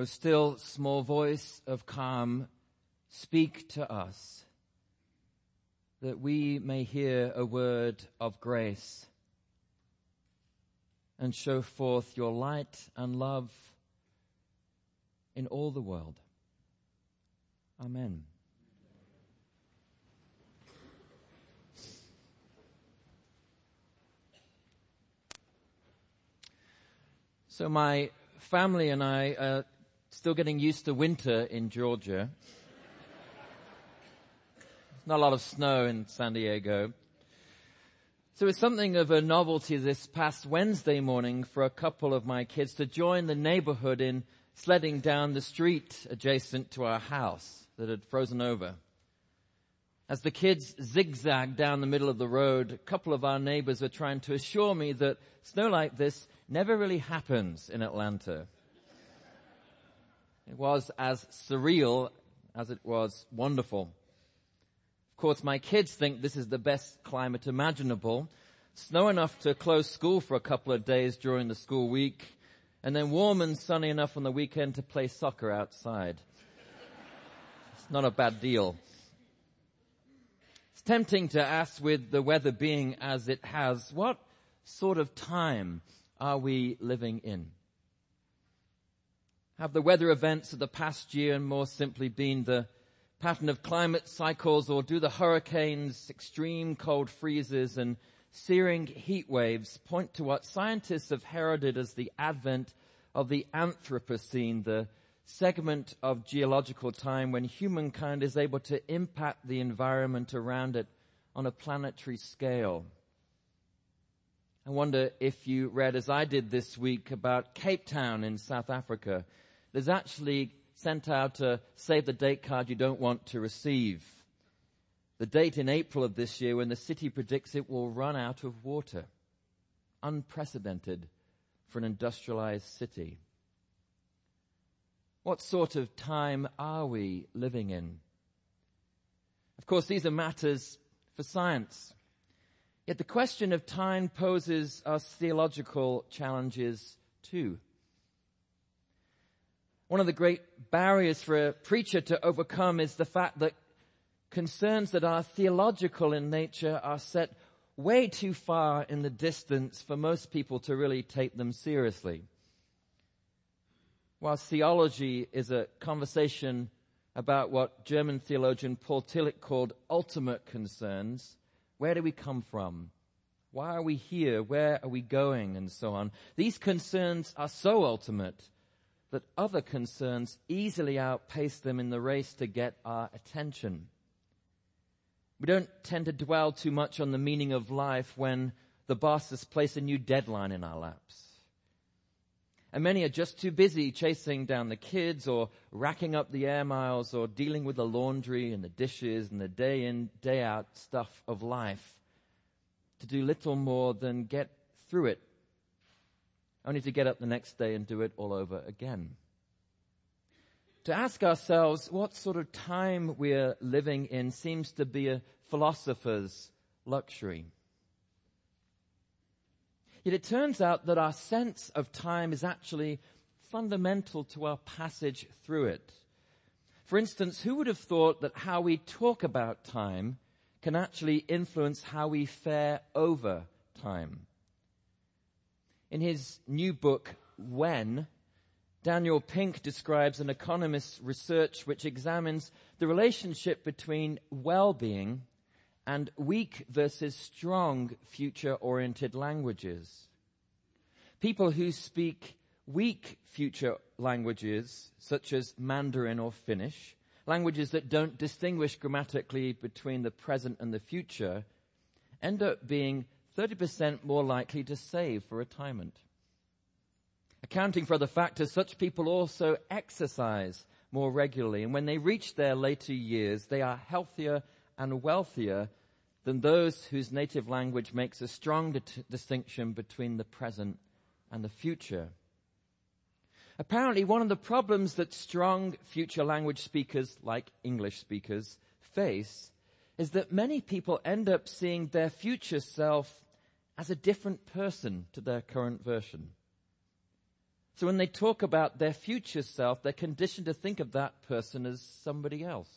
O still small voice of calm, speak to us that we may hear a word of grace and show forth your light and love in all the world. Amen. So my family and I are still getting used to winter in Georgia. Not a lot of snow in San Diego. So it's something of a novelty this past Wednesday morning for a couple of my kids to join the neighborhood in sledding down the street adjacent to our house that had frozen over. As the kids zigzagged down the middle of the road, a couple of our neighbors were trying to assure me that snow like this never really happens in Atlanta. It was as surreal as it was wonderful. Of course, my kids think this is the best climate imaginable. Snow enough to close school for a couple of days during the school week, and then warm and sunny enough on the weekend to play soccer outside. It's not a bad deal. It's tempting to ask with the weather being as it has, what sort of time are we living in? Have the weather events of the past year and more simply been the pattern of climate cycles or do the hurricanes, extreme cold freezes and searing heat waves point to what scientists have heralded as the advent of the Anthropocene, the segment of geological time when humankind is able to impact the environment around it on a planetary scale. I wonder if you read, as I did this week, about Cape Town in South Africa. There's actually sent out a save the date card you don't want to receive. The date in April of this year when the city predicts it will run out of water. Unprecedented for an industrialized city. What sort of time are we living in? Of course, these are matters for science. Yet the question of time poses us theological challenges too. One of the great barriers for a preacher to overcome is the fact that concerns that are theological in nature are set way too far in the distance for most people to really take them seriously. While theology is a conversation about what German theologian Paul Tillich called ultimate concerns, where do we come from? Why are we here? Where are we going? And so on. These concerns are so ultimate that other concerns easily outpace them in the race to get our attention. We don't tend to dwell too much on the meaning of life when the boss has placed a new deadline in our laps. And many are just too busy chasing down the kids or racking up the air miles or dealing with the laundry and the dishes and the day in, day out stuff of life to do little more than get through it, only to get up the next day and do it all over again. To ask ourselves what sort of time we're living in seems to be a philosopher's luxury. Yet it turns out that our sense of time is actually fundamental to our passage through it. For instance, who would have thought that how we talk about time can actually influence how we fare over time? In his new book, When, Daniel Pink describes an economist's research which examines the relationship between well-being and weak versus strong future oriented languages. People who speak weak future languages, such as Mandarin or Finnish, languages that don't distinguish grammatically between the present and the future, end up being 30% more likely to save for retirement. Accounting for other factors, such people also exercise more regularly, and when they reach their later years, they are healthier and wealthier than those whose native language makes a strong di- distinction between the present and the future. Apparently, one of the problems that strong future language speakers, like English speakers, face is that many people end up seeing their future self as a different person to their current version. So when they talk about their future self, they're conditioned to think of that person as somebody else.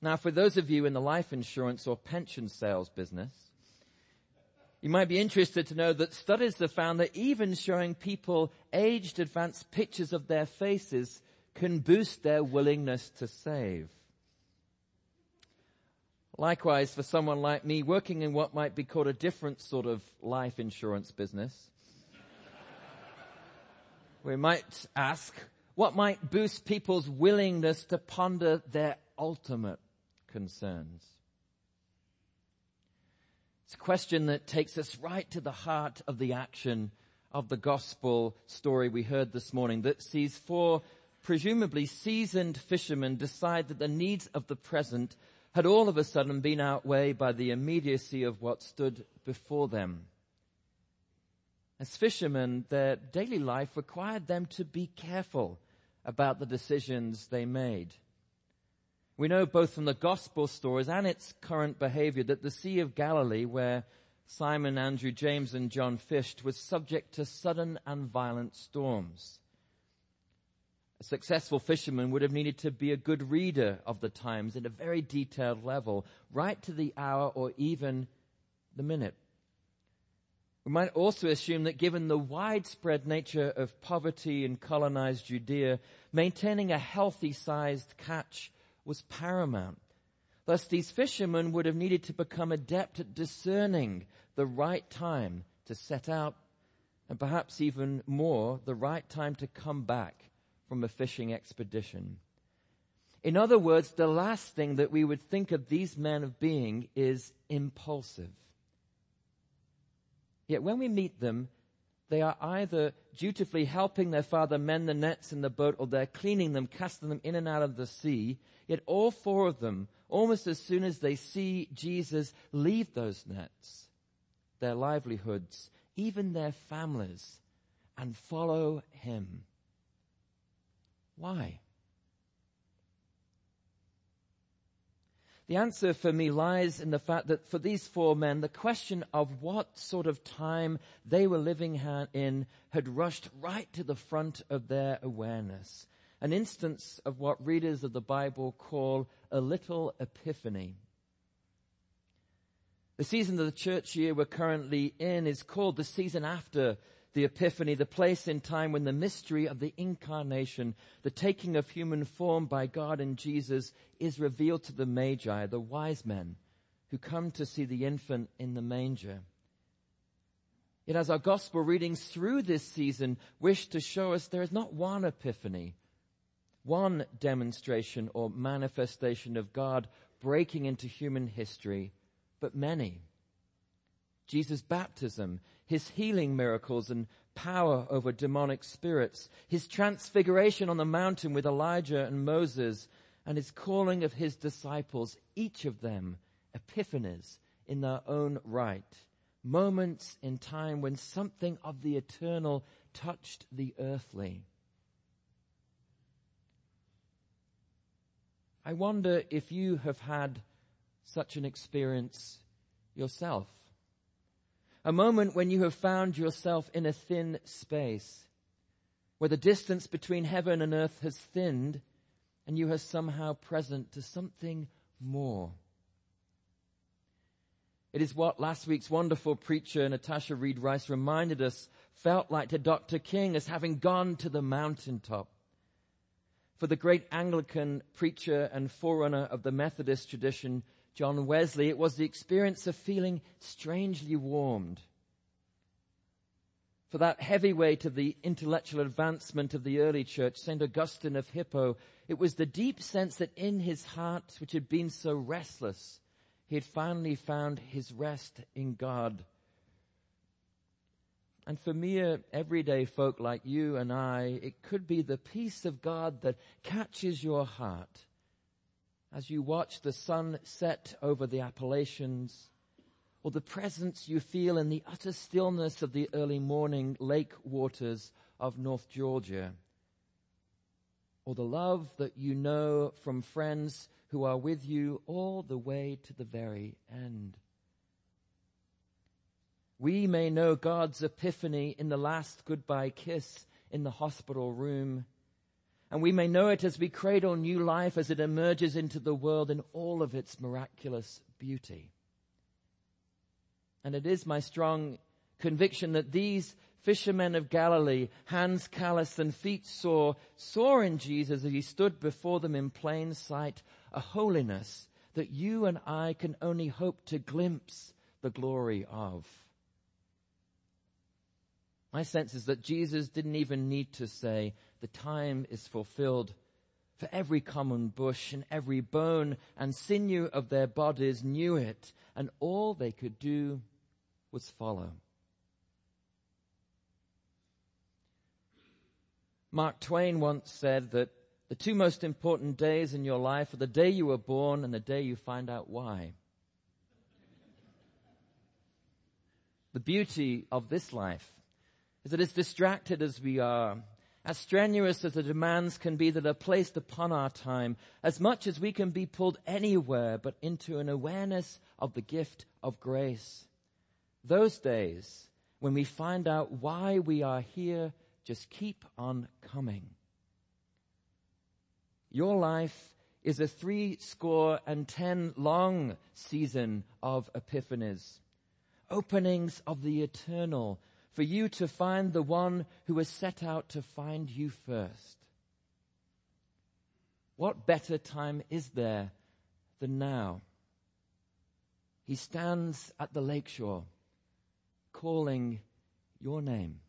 Now, for those of you in the life insurance or pension sales business, you might be interested to know that studies have found that even showing people aged advanced pictures of their faces can boost their willingness to save. Likewise, for someone like me working in what might be called a different sort of life insurance business, we might ask, what might boost people's willingness to ponder their ultimate concerns? It's a question that takes us right to the heart of the action of the gospel story we heard this morning that sees four presumably seasoned fishermen decide that the needs of the present had all of a sudden been outweighed by the immediacy of what stood before them. As fishermen, their daily life required them to be careful about the decisions they made. We know both from the gospel stories and its current behavior that the Sea of Galilee, where Simon, Andrew, James, and John fished, was subject to sudden and violent storms. A successful fisherman would have needed to be a good reader of the times at a very detailed level, right to the hour or even the minute. We might also assume that given the widespread nature of poverty in colonized Judea, maintaining a healthy sized catch was paramount. Thus, these fishermen would have needed to become adept at discerning the right time to set out, and perhaps even more, the right time to come back from a fishing expedition. In other words, the last thing that we would think of these men of being is impulsive. Yet when we meet them, they are either dutifully helping their father mend the nets in the boat or they're cleaning them, casting them in and out of the sea. Yet all four of them, almost as soon as they see Jesus leave those nets, their livelihoods, even their families, and follow him. Why? The answer for me lies in the fact that for these four men, the question of what sort of time they were living in had rushed right to the front of their awareness. An instance of what readers of the Bible call a little epiphany. The season of the church year we're currently in is called the season after the Epiphany, the place in time when the mystery of the incarnation, the taking of human form by God and Jesus, is revealed to the Magi, the wise men who come to see the infant in the manger. Yet as our gospel readings through this season wish to show us there is not one epiphany, one demonstration or manifestation of God breaking into human history, but many. Jesus' baptism, his healing miracles and power over demonic spirits, his transfiguration on the mountain with Elijah and Moses, and his calling of his disciples, each of them epiphanies in their own right, moments in time when something of the eternal touched the earthly. I wonder if you have had such an experience yourself. A moment when you have found yourself in a thin space, where the distance between heaven and earth has thinned, and you are somehow present to something more. It is what last week's wonderful preacher, Natasha Reed Rice, reminded us felt like to Dr. King as having gone to the mountaintop. For the great Anglican preacher and forerunner of the Methodist tradition, John Wesley, it was the experience of feeling strangely warmed. For that heavy weight of the intellectual advancement of the early church, St. Augustine of Hippo, it was the deep sense that in his heart, which had been so restless, he had finally found his rest in God. And for mere uh, everyday folk like you and I, it could be the peace of God that catches your heart as you watch the sun set over the Appalachians, or the presence you feel in the utter stillness of the early morning lake waters of North Georgia, or the love that you know from friends who are with you all the way to the very end. we may know God's epiphany in the last goodbye kiss in the hospital room. And we may know it as we cradle new life as it emerges into the world in all of its miraculous beauty. And it is my strong conviction that these fishermen of Galilee, hands calloused and feet sore, saw in Jesus as he stood before them in plain sight a holiness that you and I can only hope to glimpse the glory of. My sense is that Jesus didn't even need to say, the time is fulfilled. For every common bush and every bone and sinew of their bodies knew it, and all they could do was follow. Mark Twain once said that the two most important days in your life are the day you were born and the day you find out why. the beauty of this life is that as distracted as we are, as strenuous as the demands can be that are placed upon our time, as much as we can be pulled anywhere but into an awareness of the gift of grace. Those days when we find out why we are here just keep on coming. Your life is a three score and ten long season of epiphanies, openings of the eternal for you to find the one who has set out to find you first. What better time is there than now? He stands at the lakeshore calling your name.